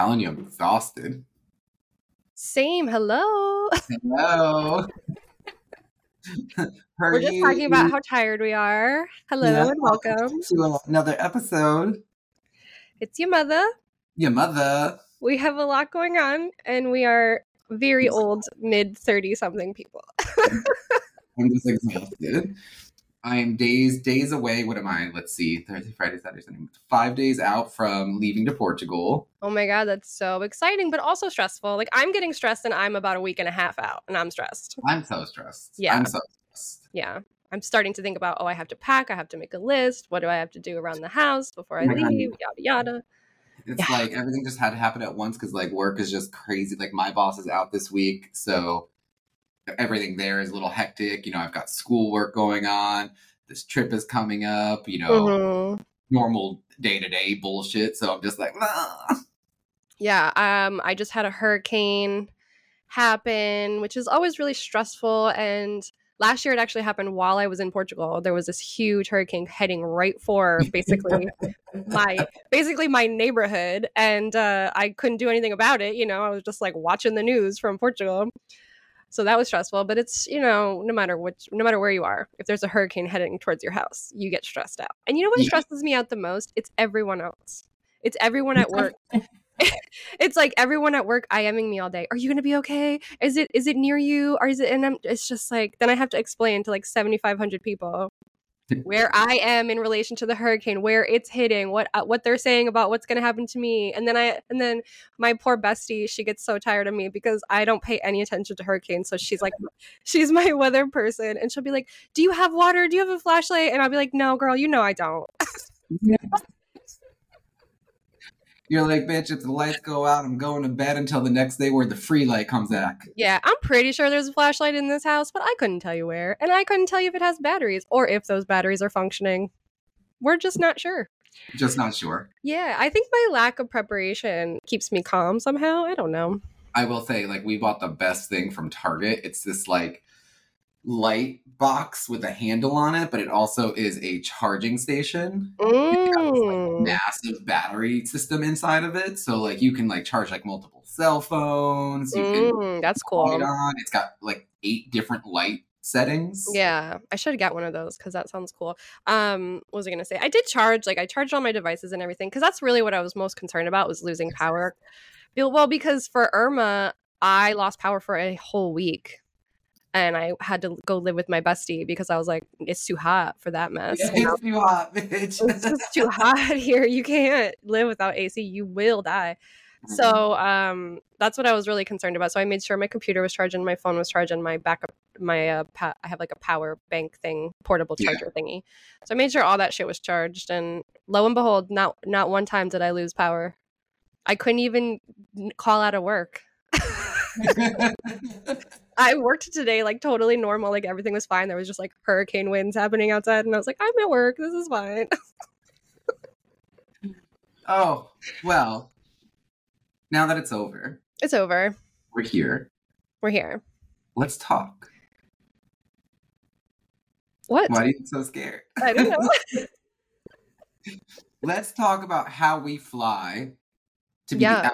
telling you, I'm exhausted. Same. Hello. Hello. We're just talking about how tired we are. Hello Yeah. and welcome. to another episode. It's your mother. Your mother. We have a lot going on, and we are very old, mid 30 something people. I'm just exhausted. I am days days away. What am I? Let's see. Thursday, Friday, Saturday, Sunday. Five days out from leaving to Portugal. Oh my God, that's so exciting, but also stressful. Like, I'm getting stressed, and I'm about a week and a half out, and I'm stressed. I'm so stressed. Yeah. I'm so stressed. Yeah. I'm starting to think about, oh, I have to pack. I have to make a list. What do I have to do around the house before I leave? Yada, yada. It's Yeah. like everything just had to happen at once because like work is just crazy. Like my boss is out this week, so everything there is a little hectic. You know, I've got schoolwork going on. This trip is coming up. You know, Mhm. normal day to day bullshit. So I'm just like, ah. Yeah, um, I just had a hurricane happen, which is always really stressful. And last year, it actually happened while I was in Portugal. There was this huge hurricane heading right for basically my basically my neighborhood, and uh, I couldn't do anything about it. You know, I was just like watching the news from Portugal. So that was stressful, but it's you know no matter which no matter where you are, if there's a hurricane heading towards your house, you get stressed out. And you know what Yeah. stresses me out the most? It's everyone else. It's everyone at work it's like everyone at work IMing me all day. Are you gonna be okay? Is it is it near you? Or is it? And I'm, it's just like then I have to explain to like seventy five hundred people where I am in relation to the hurricane, where it's hitting, what uh, what they're saying about what's gonna happen to me, and then I and then my poor bestie, she gets so tired of me because I don't pay any attention to hurricanes. So she's like, she's my weather person, and she'll be like, "Do you have water? Do you have a flashlight?" And I'll be like, "No, girl, you know I don't." You're like, bitch, if the lights go out, I'm going to bed until the next day where the free light comes back. Yeah, I'm pretty sure there's a flashlight in this house, but I couldn't tell you where. And I couldn't tell you if it has batteries or if those batteries are functioning. We're just not sure. Just not sure. Yeah, I think my lack of preparation keeps me calm somehow. I don't know. I will say, like, we bought the best thing from Target. It's this like light box with a handle on it, but it also is a charging station. It's like, Mm. massive battery system inside of it, so like you can like charge like multiple cell phones. You can Mm, that's cool. it on. It's got like eight different light settings. Yeah, I should get one of those because that sounds cool. Um, what was I gonna say? I did charge, like I charged all my devices and everything because that's really what I was most concerned about was losing power. Well, because for Irma, I lost power for a whole week, and I had to go live with my bestie because I was like, it's too hot for that mess. Yeah, know? it's too hot, bitch. it's just too hot here. You can't live without AC. You will die. Mm-hmm. So um, that's what I was really concerned about. So I made sure my computer was charging, my phone was charging, my backup, my uh, pa- I have like a power bank thing, portable Yeah. charger thingy. So I made sure all that shit was charged, and lo and behold, not not one time did I lose power. I couldn't even call out of work. I worked today like totally normal, like everything was fine. There was just like hurricane winds happening outside, and I was like, I'm at work. This is fine. oh well. Now that it's over, it's over. we're here. We're here. Let's talk. What? Why are you so scared? I don't know. Let's talk about how we fly to be Yeah. the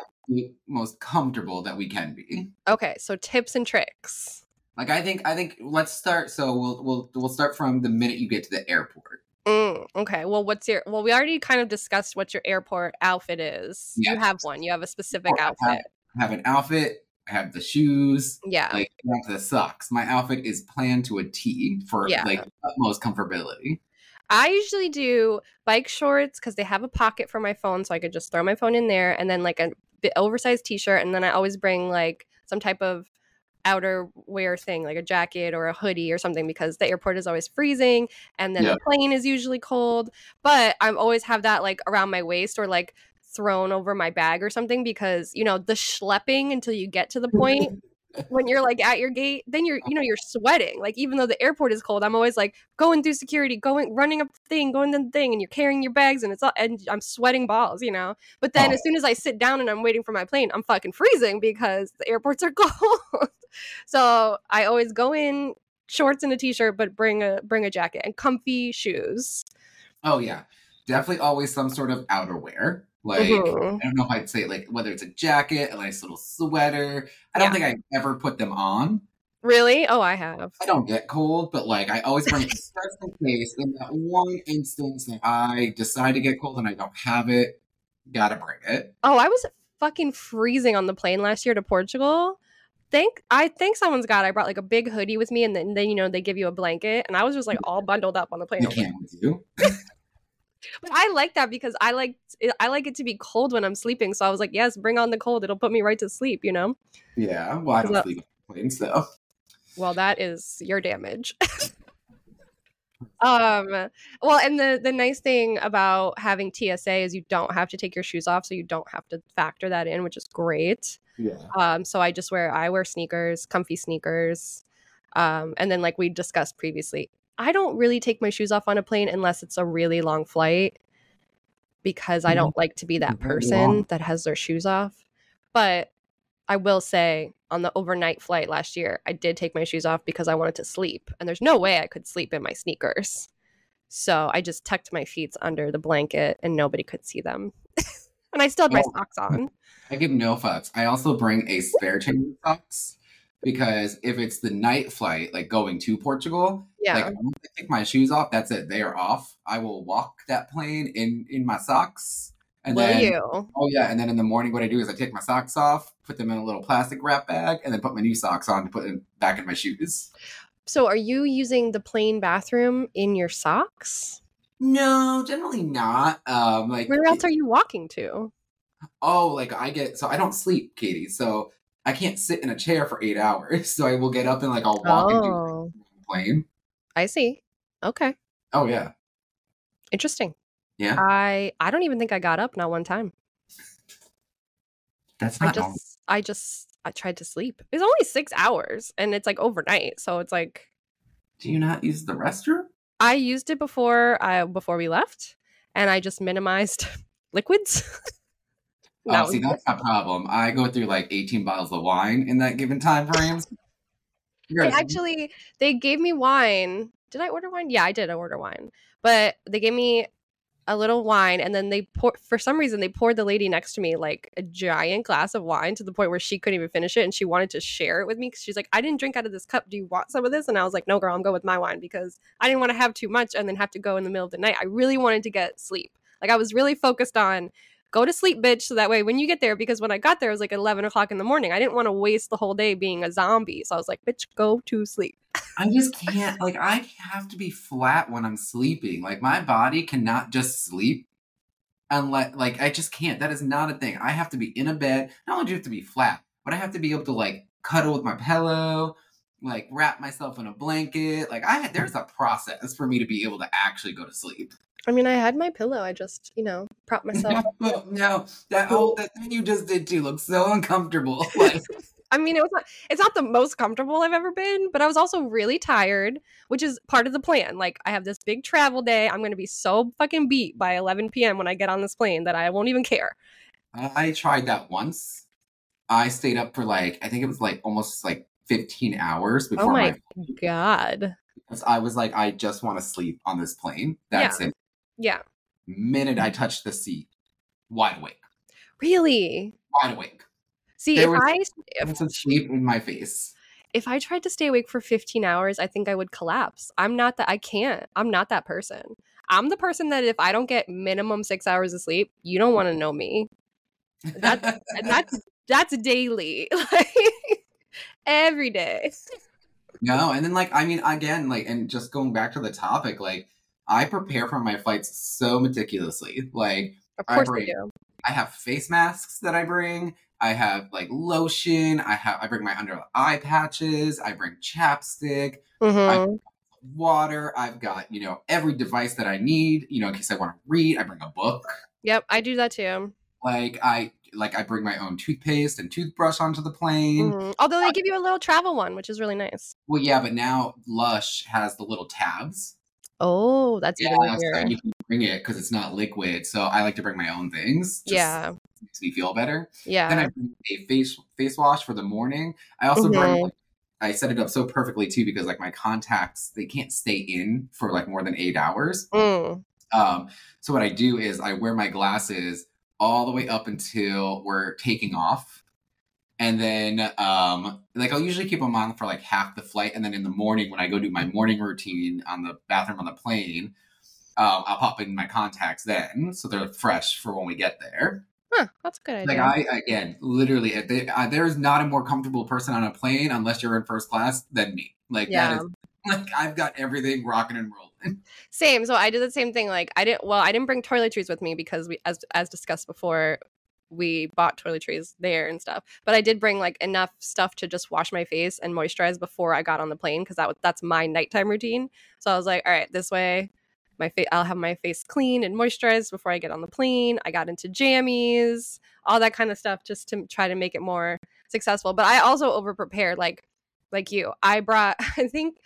most comfortable that we can be. okay, so tips and tricks. Like I think I think let's start so we'll we'll we'll start from the minute you get to the airport. Mm, okay. Well, what's your? Well, we already kind of discussed what your airport outfit is. You have one. You have a specific I have- outfit. I have an outfit, I have the shoes, Yeah. like I have the socks. My outfit is planned to a T for Yeah. like utmost comfortability. I usually do bike shorts because they have a pocket for my phone, so I could just throw my phone in there, and then like a oversized T-shirt, and then I always bring like some type of outerwear thing, like a jacket or a hoodie or something, because the airport is always freezing, and then Yeah. the plane is usually cold. But I always have that like around my waist or like thrown over my bag or something because you know the schlepping until you get to the point when you're like at your gate then you're you know you're sweating. Like even though the airport is cold i'm always like going through security going running up the thing going to the thing and you're carrying your bags and it's all and i'm sweating balls you know? But then Oh. as soon as i sit down and i'm waiting for my plane i'm fucking freezing because the airports are cold. So i always go in shorts and a t-shirt but bring a bring a jacket and comfy shoes. Oh yeah, definitely always some sort of outerwear. Like Mhm. I don't know if I'd say like whether it's a jacket, a nice little sweater. I don't Yeah. think I ever put them on. Really? Oh, I have. I don't get cold, but like I always bring it just in case. In that one instance that I decide to get cold and I don't have it, gotta bring it. Oh, I was fucking freezing on the plane last year to Portugal. Thank I think someone's got. I brought like a big hoodie with me, and then, then you know they give you a blanket, and I was just like all bundled up on the plane. Can't with you. But I like that because I like I like it to be cold when I'm sleeping. So I was like, yes, bring on the cold. It'll put me right to sleep. You know. Yeah, well, I don't sleep on planes though. Well, that is your damage. um well and the the nice thing about having TSA is you don't have to take your shoes off so you don't have to factor that in which is great. Yeah. Um so I just wear I wear sneakers, comfy sneakers. Um and then like we discussed previously, I don't really take my shoes off on a plane unless it's a really long flight because I Mhm. don't like to be that person long. that has their shoes off. But I will say on the overnight flight last year, I did take my shoes off because I wanted to sleep. And there's no way I could sleep in my sneakers. So I just tucked my feet under the blanket and nobody could see them. and I still had my Oh. socks on. I give no fucks. I also bring a spare change of socks because if it's the night flight, like going to Portugal, Yeah. like once I take my shoes off, that's it. They are off. I will walk that plane in in my socks. And will then you? oh yeah, and then in the morning what I do is I take my socks off, put them in a little plastic wrap bag, and then put my new socks on to put them back in my shoes. So are you using the plane bathroom in your socks? No, generally not. Um like Where else are you walking to? oh, like I get so I don't sleep, Katie. So I can't sit in a chair for eight hours. So I will get up and like I'll walk and do Oh, plane. I see. Okay. Oh yeah. Interesting. Yeah. I I don't even think I got up not one time. That's I not normal. just I just I tried to sleep. It's only 6 hours and it's like overnight. So it's like Do you not use the restroom? I used it before I before we left and I just minimized liquids. Oh, that Oh, was see, it. that's my problem. I go through like 18 bottles of wine in that given time frame. They actually they gave me wine. Did I order wine? Yeah, I did order wine. But they gave me a little wine and then they pour for some reason they poured the lady next to me like a giant glass of wine to the point where she couldn't even finish it and she wanted to share it with me because she's like, I didn't drink out of this cup. Do you want some of this? And I was like, No, girl, I'm going with my wine because I didn't want to have too much and then have to go in the middle of the night. I really wanted to get sleep. Like I was really focused on go to sleep, bitch. So that way when you get there, because when I got there it was like eleven o'clock in the morning. I didn't want to waste the whole day being a zombie. So I was like, bitch, go to sleep. I just can't. Like, I have to be flat when I'm sleeping. Like, my body cannot just sleep unless, like, I just can't. That is not a thing. I have to be in a bed. Not only do I have to be flat, but I have to be able to like cuddle with my pillow, like wrap myself in a blanket. Like, I there's a process for me to be able to actually go to sleep. I mean, I had my pillow. I just, you know, prop myself. no, no, that whole that thing you just did too looks so uncomfortable. Like, I mean, it was not, it's not the most comfortable I've ever been, but I was also really tired, which is part of the plan. Like, I have this big travel day. I'm going to be so fucking beat by 11 p.m. when I get on this plane that I won't even care. I tried that once. I stayed up for like I think it was like almost like 15 hours oh before Oh my my God. because I was like, I just want to sleep on this plane. That's it. Yeah. Minute I touched the seat, wide awake, Really? wide awake. See, There if I was a sleep in my face. if I tried to stay awake for 15 hours, I think I would collapse. I'm not that I can't. I'm not that person. I'm the person that if I don't get minimum 6 hours of sleep, you don't want to know me. That's that's that's daily. Like every day. no, and then like I mean again, like and just going back to the topic, like I prepare for my flights so meticulously. Like Of I course we bring- do. I have face masks that I bring. I have like lotion. I have I bring my under eye patches. I bring chapstick, Mhm. water. I've got you know every device that I need. You know in case I want to read. I bring a book. Yep, I do that too. Like I like I bring my own toothpaste and toothbrush onto the plane. Mhm. Although they give you a little travel one, which is really nice. Well, yeah, but now Lush has the little tabs. Oh, that's Yeah, even so you can bring it because it's not liquid. So I like to bring my own things. Just Yeah, makes me feel better. yeah. Then I bring a face face wash for the morning. I also bring. Like, I set it up so perfectly too because like my contacts they can't stay in for like more than eight hours. Mm. Um, so what I do is I wear my glasses all the way up until we're taking off. And then, um, like I'll usually keep them on for like half the flight, and then in the morning when I go do my morning routine on the bathroom on the plane, um, I'll pop in my contacts then, so they're fresh for when we get there. Huh, that's a good idea. Like I again, literally, if they, uh, there's not a more comfortable person on a plane unless you're in first class than me. Like Yeah. that is like I've got everything rocking and rolling. Same. So I did the same thing. Like I didn't. Well, I didn't bring toiletries with me because we, as as discussed before, we bought toiletries there and stuff. But I did bring like enough stuff to just wash my face and moisturize before I got on the plane because that was that's my nighttime routine. So I was like, all right, this way, my face, I'll have my face clean and moisturized before I get on the plane. I got into jammies, all that kind of stuff, just to try to make it more successful. But I also over prepared, like like you. I brought. I think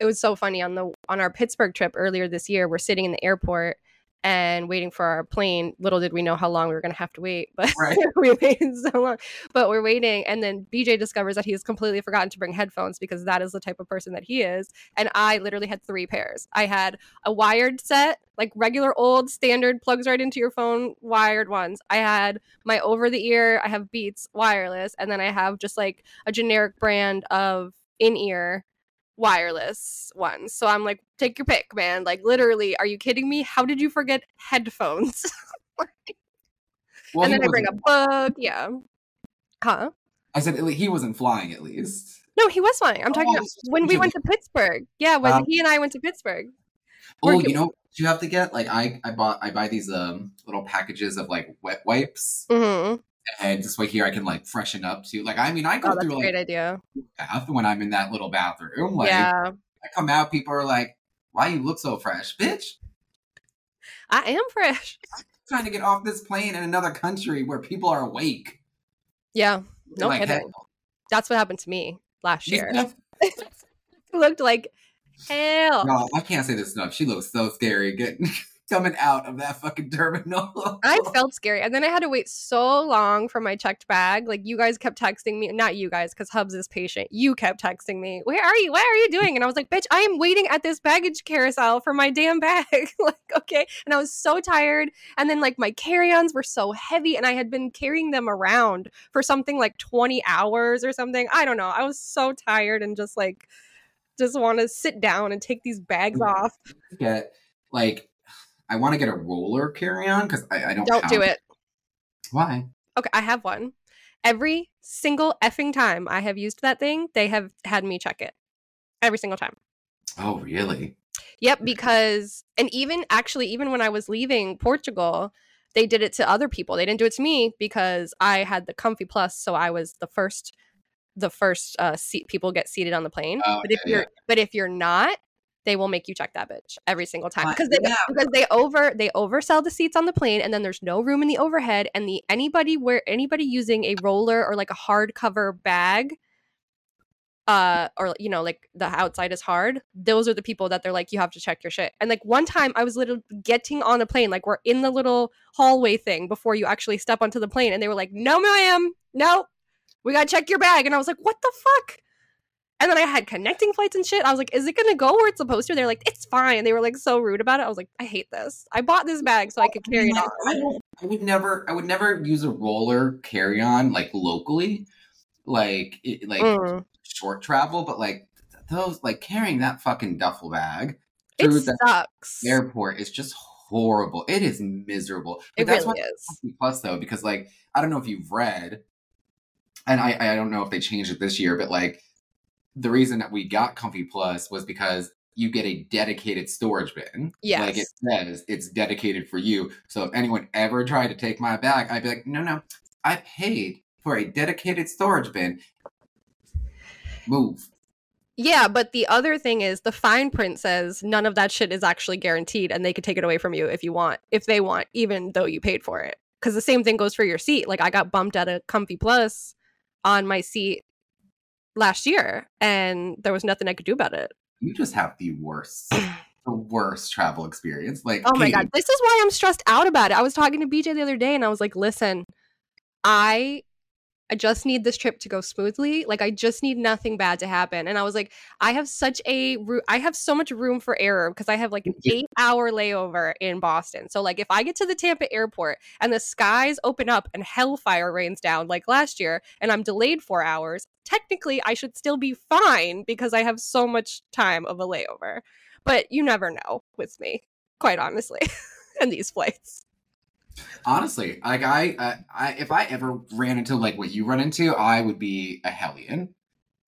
it was so funny on the on our Pittsburgh trip earlier this year. We're sitting in the airport and waiting for our plane. Little did we know how long we were going to have to wait, but Right. we waited so long. But we're waiting, and then BJ discovers that he has completely forgotten to bring headphones because that is the type of person that he is. And I literally had three pairs. I had a wired set, like regular old standard plugs right into your phone, wired ones. I had my over the ear. I have Beats wireless, and then I have just like a generic brand of in ear wireless ones. So I'm like, take your pick, man. Like literally, are you kidding me? How did you forget headphones? Well, and then I bring a book. Yeah. Huh? I said he wasn't flying at least. No, he was flying. I'm talking Oh, about when we went to Pittsburgh. Yeah, when Um, he and I went to Pittsburgh. We're Oh, you know what you have to get? Like I, I bought I buy these um little packages of like wet wipes, hmm and this way here I can like freshen up too. Like I mean I go Oh, that's a through great like idea. bath when I'm in that little bathroom. Like yeah, I come out, people are like, "Why you look so fresh, bitch?" I am fresh. trying to get off this plane in another country where people are awake. Yeah, no Like, kidding. That's what happened to me last year. looked like hell. No, I can't say this enough. She looks so scary getting coming out of that fucking terminal. I felt scary. And then I had to wait so long for my checked bag. Like you guys kept texting me, not you guys, because Hubs is patient. You kept texting me, Where are you? What are you doing? And I was like, bitch, I am waiting at this baggage carousel for my damn bag. like, okay. And I was so tired. And then like my carry-ons were so heavy and I had been carrying them around for something like 20 hours or something. I don't know. I was so tired and just like just want to sit down and take these bags off. get like I want to get a roller carry on because I, I don't. Don't do have- it. Why? Okay, I have one. Every single effing time I have used that thing, they have had me check it. Every single time. Oh, really? Yep, because and even actually even when I was leaving Portugal, they did it to other people. They didn't do it to me because I had the Comfy Plus, so I was the first the first uh seat people get seated on the plane. Oh, but if yeah, you're yeah. but if you're not, they will make you check that bitch every single time because they yeah. because they over they oversell the seats on the plane and then there's no room in the overhead and the anybody where anybody using a roller or like a hardcover bag uh or you know like the outside is hard those are the people that they're like you have to check your shit. And like one time i was literally getting on a plane like we're in the little hallway thing before you actually step onto the plane and they were like no ma'am. No. We gotta check your bag. And i was like what the fuck and then I had connecting flights and shit. I was like, is it gonna go where it's supposed to? They're like, it's fine. They were like so rude about it. I was like, I hate this. I bought this bag so I could carry it on. I, I would never. I would never use a roller carry on like locally, like it, like Mm. short travel. But like those, like carrying that fucking duffel bag It through the sucks. airport is just horrible. It is miserable. But It that's really what is. Plus though, because like I don't know if you've read, and I I don't know if they changed it this year, but like the reason that we got Comfy Plus was because you get a dedicated storage bin. Like it says, it's dedicated for you. So if anyone ever tried to take my bag, I'd be like, no, no, I paid for a dedicated storage bin. Move. Yeah, but the other thing is the fine print says none of that shit is actually guaranteed and they could take it away from you if you want, if they want, even though you paid for it. Because the same thing goes for your seat. Like I got bumped at a Comfy Plus on my seat last year and there was nothing I could do about it. You just have the worst, the worst travel experience. Like, Oh my god, this is why I'm stressed out about it. I was talking to BJ the other day and I was like, "Listen, I I just need this trip to go smoothly. Like I just need nothing bad to happen. And I was like, I have such a I have so much room for error because I have like an 8-hour layover in Boston. So like if I get to the Tampa airport and the skies open up and hellfire rains down like last year and I'm delayed 4 hours, technically I should still be fine because I have so much time of a layover. But you never know with me, quite honestly, and these flights. Honestly, like I, uh, I, if I ever ran into like what you run into, I would be a hellion.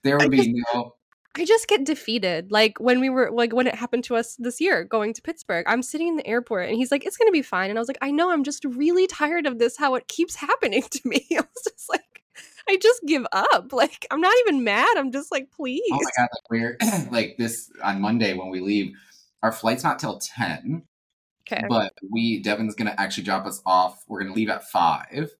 There would I be no. I just get defeated. Like when we were like when it happened to us this year going to Pittsburgh. I'm sitting in the airport and he's like, "It's gonna be fine." And I was like, "I know. I'm just really tired of this. How it keeps happening to me." I was just like, I just give up. Like I'm not even mad. I'm just like, please. Oh my god! Like we're like this on Monday when we leave. Our flight's not till ten, okay. but we Devin's gonna actually drop us off. We're gonna leave at five.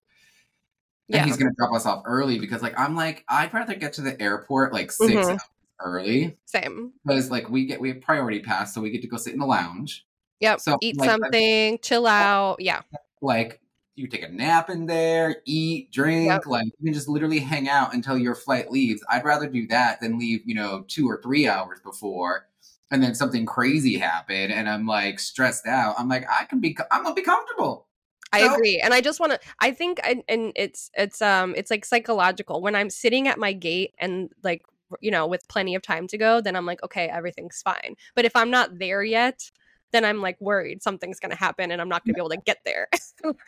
Yeah. And he's gonna drop us off early because like I'm like I'd rather get to the airport like 6 Mhm. hours early Same. because like we get we have priority pass so we get to go sit in the lounge. Yep. So, Eat like, something. Chill out. Yeah. Like you take a nap in there, eat, drink, Yep. like you can just literally hang out until your flight leaves. I'd rather do that than leave, you know, two or three hours before and then something crazy happened and I'm like stressed out. I'm like, I can be I'm gonna be comfortable. I So- agree, and I just want to. I think, and, and it's it's um it's like psychological. When I'm sitting at my gate and like you know with plenty of time to go, then I'm like, okay, everything's fine. But if I'm not there yet, then I'm like worried something's gonna happen, and I'm not gonna be able to get there.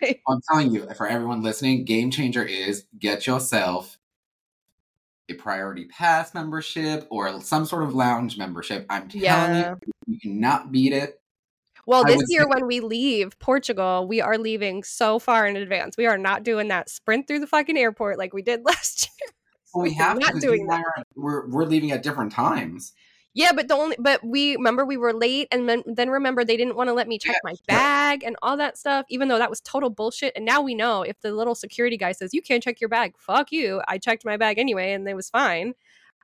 Right. I'm telling you, for everyone listening, game changer is get yourself a priority pass membership or some sort of lounge membership. I'm telling Yeah. you, you cannot beat it. Well, this year say- when we leave Portugal, we are leaving so far in advance. We are not doing that sprint through the fucking airport like we did last year. Well, we We're have to, not doing you and I are- we're we're leaving at different times. Yeah, but the only but we remember we were late, and then, then remember they didn't want to let me check Yeah, my bag and all that stuff, even though that was total bullshit. And now we know if the little security guy says you can't check your bag, fuck you. I checked my bag anyway, and it was fine.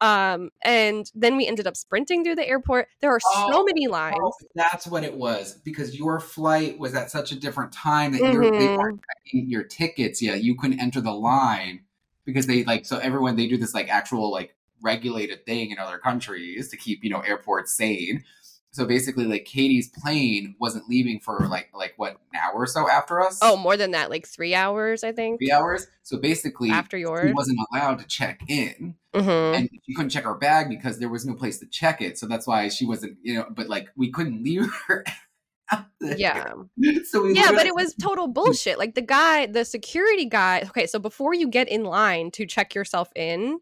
Um, and then we ended up sprinting through the airport. There are so Oh, many lines. Oh, that's what it was because your flight was at such a different time that you're, they weren't checking your tickets Yeah, You couldn't enter the line because they like so everyone they do this like actual like regulated thing in other countries to keep you know airports sane. So basically, like Katie's plane wasn't leaving for like like what an hour or so after us. Oh, more than that, like three hours, I think, three hours. So basically, after she yours. wasn't allowed to check in. hmm and she couldn't check her bag because there was no place to check it. So that's why she wasn't, you know. But like we couldn't leave her. Yeah. So we yeah, but it was total bullshit. Like the guy, the security guy. Okay, so before you get in line to check yourself in,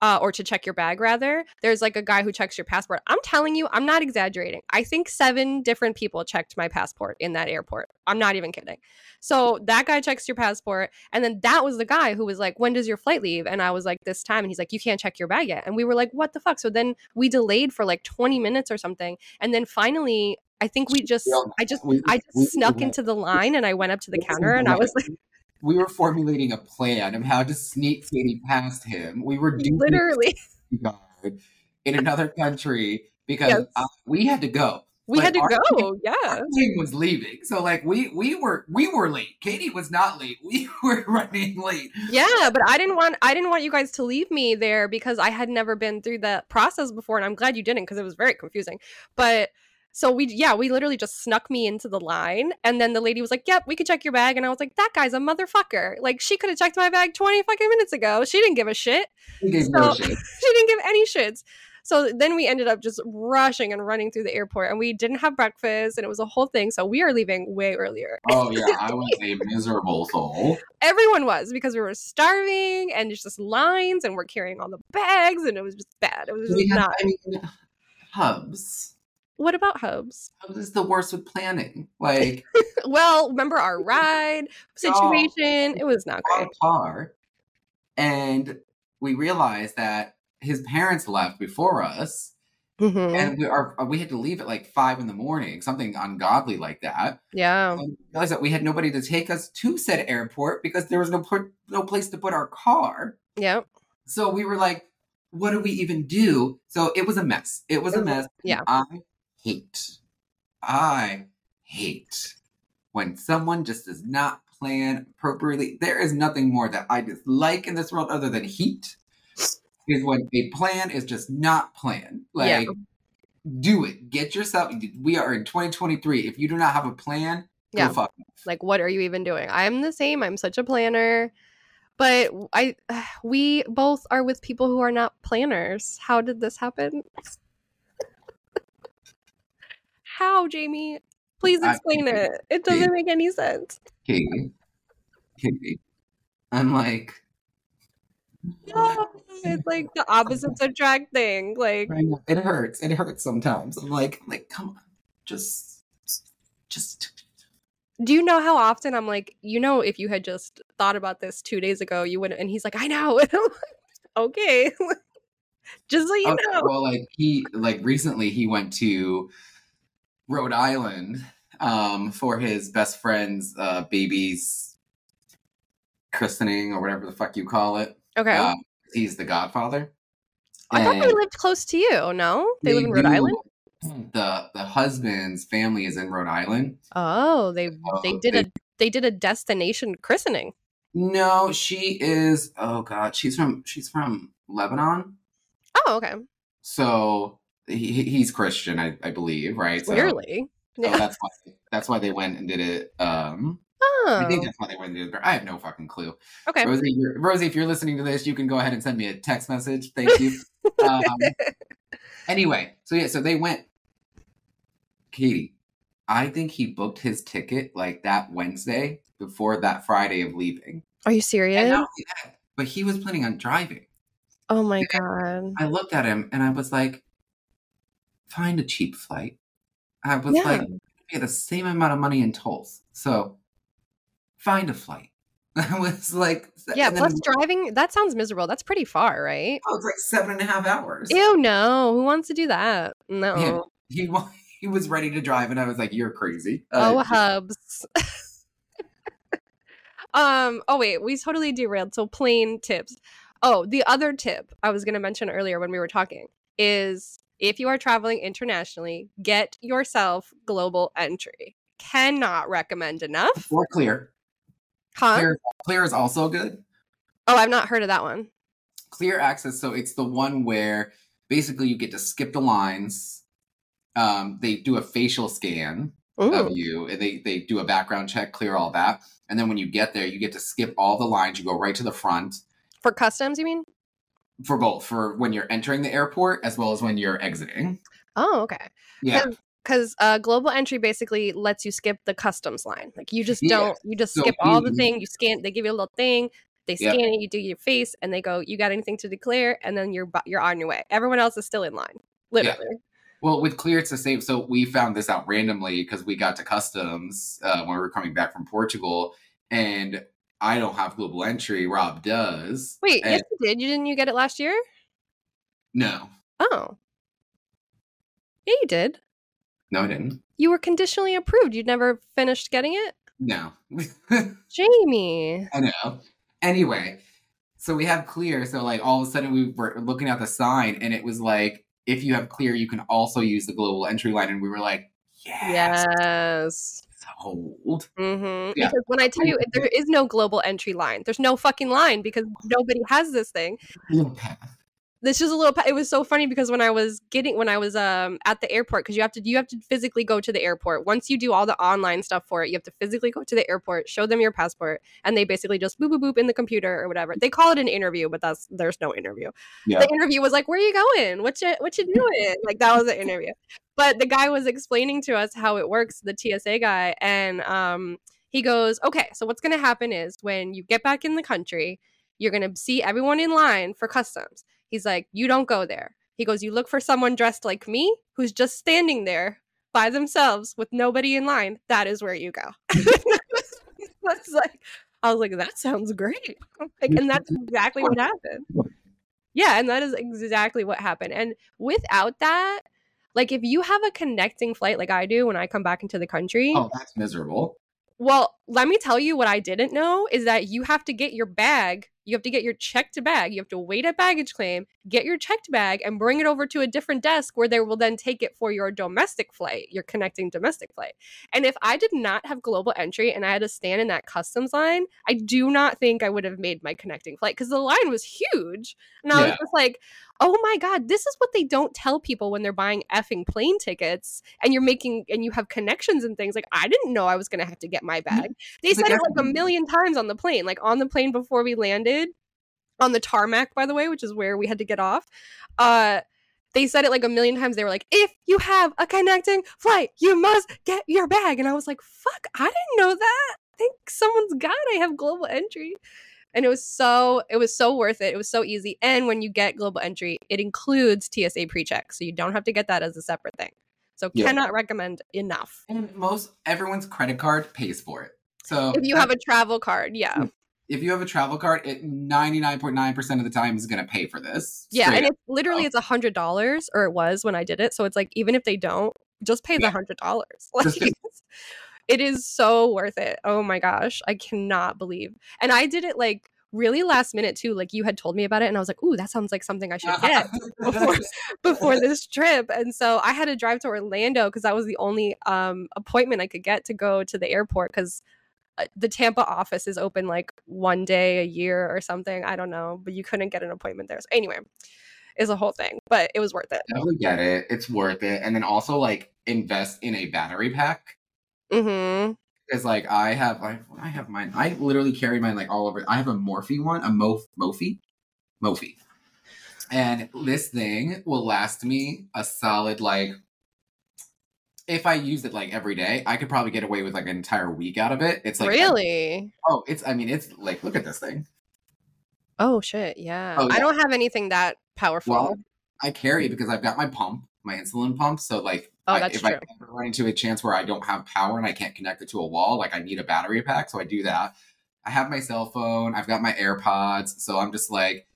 uh, or to check your bag, rather, there's like a guy who checks your passport. I'm telling you, I'm not exaggerating. I think seven different people checked my passport in that airport. I'm not even kidding. So that guy checks your passport, and then that was the guy who was like, "When does your flight leave?" And I was like, "This time." And he's like, "You can't check your bag yet." And we were like, "What the fuck?" So then we delayed for like 20 minutes or something, and then finally, I think we just, all- I just we- I we- just snuck we- into the line and I went up to the counter and I was like, we were formulating a plan of how to sneak Katie past him. We were literally, guard in another country because Yes. uh, we had to go. we But had to go. Yeah. Our plane was leaving, so like we we were we were late. Katie was not late. We were running late. Yeah, but I didn't want I didn't want you guys to leave me there because I had never been through that process before and I'm glad you didn't because it was very confusing. But so we yeah, we literally just snuck me into the line and then the lady was like, "Yep, we can check your bag." And I was like, "That guy's a motherfucker. Like she could have checked my bag 20 fucking minutes ago. She didn't give a shit. Gave no So- shit. she didn't give any shits." So then we ended up just rushing and running through the airport and we didn't have breakfast and it was a whole thing. So we are leaving way earlier. Oh yeah, I was a miserable soul. everyone was because we were starving and it's just lines and we're carrying all the bags and it was just bad. It was just We had, not. I mean, hubs. What about hubs? Hubs is the worst with planning. Like Well, remember our ride situation? It was not great. car, and we realized that his parents left before us, Mhm. and we are we had to leave at like five in the morning, something ungodly like that. Yeah. And we realized that we had nobody to take us to said airport because there was no put, no place to put our car. Yeah. So we were like, what do we even do? So it was a mess. It was a mess. yeah. I hate, I hate when someone just does not plan appropriately. There is nothing more that I dislike in this world other than heat. Is when a plan is just not planned. Like, Yeah. do it. Get yourself. We are in 2023. If you do not have a plan, Yeah. go fuck. like what are you even doing i'm the same i'm such a planner but i we both are with people who are not planners how did this happen how jamie please I- explain it it doesn't make any sense Katie. Katie. I'm like, it's like the opposites attract thing like it hurts. It hurts sometimes. I'm like, like, come on, just, just. do you know how often i'm like you know if you had just thought about this two days ago you wouldn't and he's like i know and I'm like, okay just so you Okay, know well, like he, like recently, he went to Rhode Island um, for his best friend's uh, baby's christening or whatever the fuck you call it. okay Um, he's the godfather. I thought they lived close to you. No, they, live in Rhode Island. The the husband's family is in Rhode Island. Oh, they they Oh, did they- a they did a destination christening. No, she is. Oh God, she's from she's from Lebanon. Oh, okay. So he, he's Christian, I, I believe, right? Clearly. so Yeah. that's why that's why they went and did it. Um, I think Oh, that's why they went and did it. I have no fucking clue. okay. Rosie, Rosie, if you're listening to this, you can go ahead and send me a text message. Thank you. um, anyway, so yeah, so they went. Katie, I think he booked his ticket like that Wednesday before that Friday of leaving. Are you And serious? that, but he was planning on driving. Oh my god. I looked at him and I was like, find a cheap flight. I was Yeah. like, pay the same amount of money in tolls. So find a flight. I was like, Yeah. and then- Plus driving. That sounds miserable. That's pretty far, right? oh, it's like seven and a half hours. Ew. No. Who wants to do that? No. Yeah. He he was ready to drive, and I was like, "You're crazy." Oh, Uh, hubs. um. Oh wait, we totally derailed. So plane tips. Oh, the other tip I was going to mention earlier when we were talking is if you are traveling internationally, get yourself global entry. Cannot recommend enough. or clear. Huh? Clear, clear is also good. Oh, I've not heard of that one. Clear access. So it's the one where basically you get to skip the lines. Um, they do a facial scan Ooh. of you, and they they do a background check, clear all that, and then when you get there, you get to skip all the lines. You go right to the front For customs, you mean? For both for when you're entering the airport as well as when you're exiting. Oh, okay. Yeah. Because uh, global entry basically lets you skip the customs line. Like you just don't, you just So skip all the thing. You scan, they give you a little thing. They scan it. You do your face, and they go, "You got anything to declare?" And then you're you're on your way. Everyone else is still in line, literally. Well, with Clear, it's the same. So we found this out randomly because we got to customs uh, when we were coming back from Portugal, and I don't have global entry. Rob does. Wait, And- yes, you did. You didn't you get it last year? No, Oh, yeah, you did. no, I didn't. You were conditionally approved. You'd never finished getting it, No, Jamie. I know. Anyway, so we have Clear. So like all of a sudden we were looking at the sign, and it was like, if you have Clear, you can also use the global entry line, and we were like, yes, Yes. sold. hmm Yeah. Because when I tell you there is no global entry line, there's no fucking line because nobody has this thing. Path. This is a little. It was so funny because when I was getting when I was um at the airport because you have to you have to physically go to the airport. Once you do all the online stuff for it, you have to physically go to the airport, show them your passport, and they basically just boop boop boop in the computer or whatever. They call it an interview, but that's there's no interview. Yeah. The interview was like, "Where are you going? What you what you doing?" like that was the interview. But the guy was explaining to us how it works, the TSA guy, and um he goes, "Okay, so what's going to happen is when you get back in the country, you're going to see everyone in line for customs." He's like, "You don't go there." He goes, "You look for someone dressed like me who's just standing there by themselves with nobody in line. That is where you go." That's like I was like, "That sounds great." Like and that's exactly what happened. Yeah, and that is exactly what happened. And without that, like if you have a connecting flight like I do when I come back into the country, Oh, that's miserable. Well, let me tell you what I didn't know is that you have to get your bag you have to get your checked bag. You have to wait at baggage claim, get your checked bag, and bring it over to a different desk where they will then take it for your domestic flight, your connecting domestic flight. And if I did not have global entry and I had to stand in that customs line, I do not think I would have made my connecting flight because the line was huge. And I yeah. was just like, oh my God, this is what they don't tell people when they're buying effing plane tickets and you're making and you have connections and things. Like, I didn't know I was going to have to get my bag. They said it like a million times on the plane, like on the plane before we landed on the tarmac, by the way, which is where we had to get off. Uh, they said it like a million times. They were like, if you have a connecting flight, you must get your bag. And I was like, fuck, I didn't know that. I think someone's got I have global entry. And it was so it was so worth it. It was so easy. And when you get global entry, it includes TSA pre-check. So you don't have to get that as a separate thing. So yeah. cannot recommend enough. And most everyone's credit card pays for it. So if you have a travel card, yeah if you have a travel card, it 99.9% of the time is going to pay for this. Yeah, and it's literally it's a hundred dollars, or it was when I did it. So it's like even if they don't, just pay the hundred dollars. Like, it is so worth it. Oh my gosh, I cannot believe. And I did it like really last minute too. Like you had told me about it, and I was like, "Ooh, that sounds like something I should get before before this trip." And so I had to drive to Orlando because that was the only um, appointment I could get to go to the airport because uh, the Tampa office is open like one day a year or something. I don't know, but you couldn't get an appointment there. So anyway, is a whole thing, but it was worth it. Definitely get it. It's worth it. And then also like invest in a battery pack. Mm-hmm. It's like I have I, I have mine. I literally carry mine like all over. I have a Morphe one, a Mof Mophie, Mophie, and this thing will last me a solid like if I use it like every day, I could probably get away with like an entire week out of it. It's like really. oh, it's. I mean, it's like look at this thing. Oh shit! Yeah, oh, yeah. I don't have anything that powerful. Well, I carry because I've got my pump, my insulin pump. So like, oh, that's I, if true. I run into a chance where I don't have power and I can't connect it to a wall, like I need a battery pack, so I do that. I have my cell phone. I've got my AirPods, so I'm just like,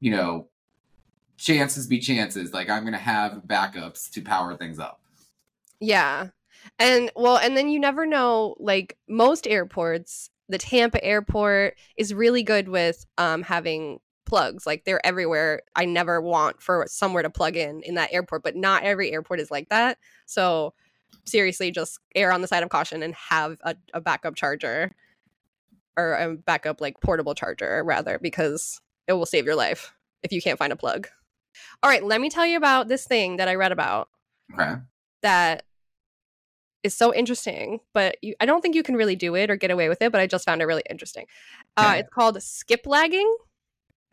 you know, chances be chances. Like I'm gonna have backups to power things up. Yeah. And well, and then you never know, like most airports, the Tampa airport is really good with um, having plugs. Like they're everywhere. I never want for somewhere to plug in in that airport, but not every airport is like that. So seriously, just err on the side of caution and have a, a backup charger or a backup like portable charger rather, because it will save your life if you can't find a plug. All right, let me tell you about this thing that I read about. Okay. That is so interesting, but you, I don't think you can really do it or get away with it. But I just found it really interesting. Uh, It's called skip lagging.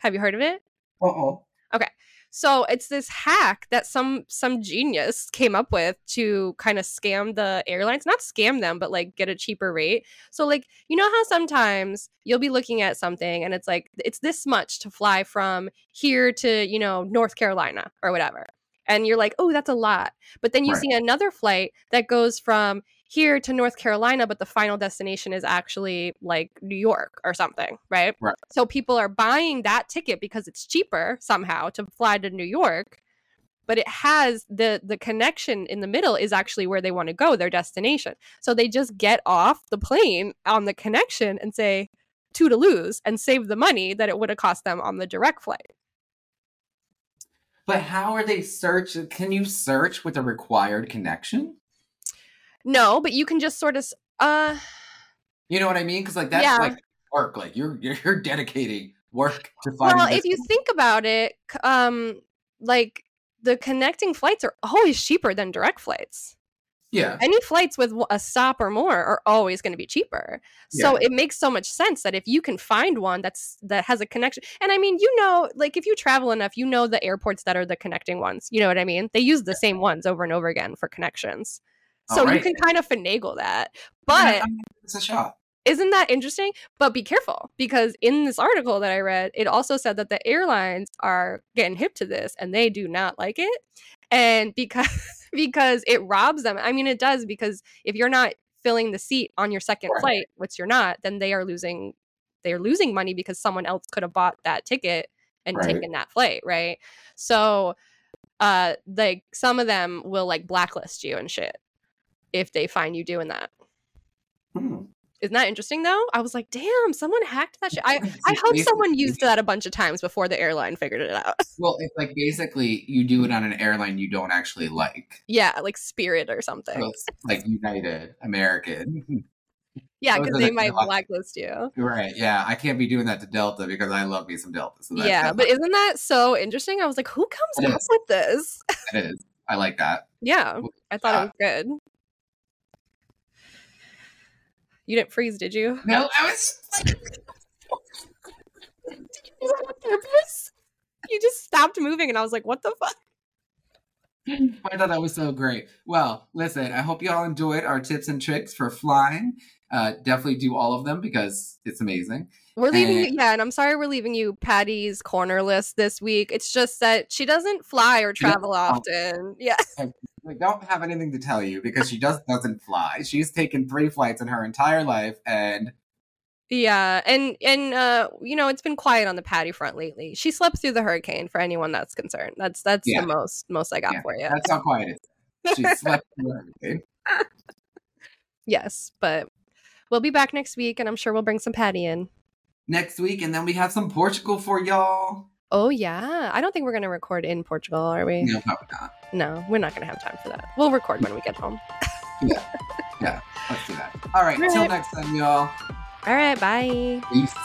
Have you heard of it? Uh oh. Okay, so it's this hack that some some genius came up with to kind of scam the airlines, not scam them, but like get a cheaper rate. So like you know how sometimes you'll be looking at something and it's like it's this much to fly from here to you know North Carolina or whatever and you're like, oh, that's a lot. But then you right. see another flight that goes from here to North Carolina, but the final destination is actually like New York or something, right? right? So people are buying that ticket because it's cheaper somehow to fly to New York, but it has the the connection in the middle is actually where they want to go, their destination. So they just get off the plane on the connection and say two to lose and save the money that it would have cost them on the direct flight. But how are they search? Can you search with a required connection? No, but you can just sort of uh You know what I mean? Cuz like that's yeah. like work. Like you're you're dedicating work to find Well, if you think about it, um like the connecting flights are always cheaper than direct flights. Yeah. Any flights with a stop or more are always going to be cheaper. So yeah. it makes so much sense that if you can find one that's that has a connection. And I mean, you know, like if you travel enough, you know the airports that are the connecting ones. You know what I mean? They use the same ones over and over again for connections. So right. you can kind of finagle that. But it's a shot. Isn't that interesting? But be careful because in this article that I read, it also said that the airlines are getting hip to this and they do not like it. And because because it robs them. I mean, it does because if you're not filling the seat on your second right. flight, which you're not, then they are losing they are losing money because someone else could have bought that ticket and right. taken that flight, right? So uh like some of them will like blacklist you and shit if they find you doing that. Hmm. Isn't that interesting though? I was like, damn, someone hacked that shit. I, I hope someone used that a bunch of times before the airline figured it out. Well, it's like basically you do it on an airline you don't actually like. yeah, like Spirit or something. So it's like United, American. yeah, because they might blacklist you. right. Yeah. I can't be doing that to Delta because I love me some Delta. So that's yeah, but isn't that so interesting? I was like, who comes It up is. with this? it is. I like that. yeah, I thought it was good. You didn't freeze, did you? No, I was like, "Did you on purpose? You just stopped moving, and I was like, "What the fuck?" I thought that was so great. Well, listen, I hope you all enjoyed our tips and tricks for flying. Uh, definitely do all of them because it's amazing. We're leaving you, yeah, and I'm sorry we're leaving you Patty's corner list this week. It's just that she doesn't fly or travel fly. often. Yeah, I don't have anything to tell you because she just doesn't fly. She's taken three flights in her entire life, and yeah, and and uh, you know, it's been quiet on the Patty front lately. She slept through the hurricane. For anyone that's concerned, that's that's Yeah. the most most I got Yeah, for you. that's how quiet it is. She slept through everything. yes, but we'll be back next week, and I'm sure we'll bring some Patty in. next week, and then we have some Portugal for y'all. Oh yeah, I don't think we're gonna record in Portugal, are we? No, probably not. No, we're not gonna have time for that. We'll record when we get home. Yeah, yeah. Let's do that. All right, All till right. next time, y'all. All right, bye. Peace.